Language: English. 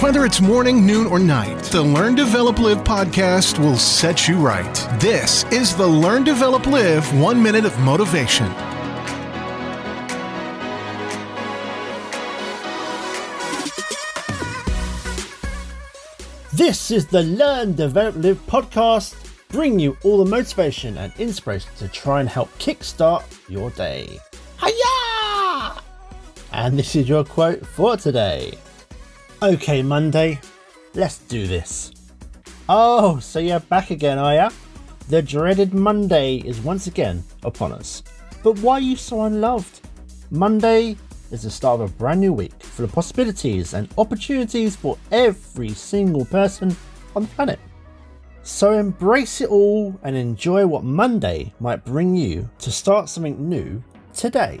Whether it's morning, noon, or night, the Learn, Develop, Live podcast will set you right. This is the Learn, Develop, Live One Minute of Motivation. This is the Learn, Develop, Live podcast, bringing you all the motivation and inspiration to try and help kickstart your day. Hiya! And this is your quote for today. Okay, Monday, let's do this. Oh, so you're back again, are ya? The dreaded Monday is once again upon us. But why are you so unloved? Monday is the start of a brand new week full of possibilities and opportunities for every single person on the planet. So embrace it all and enjoy what Monday might bring you to start something new today.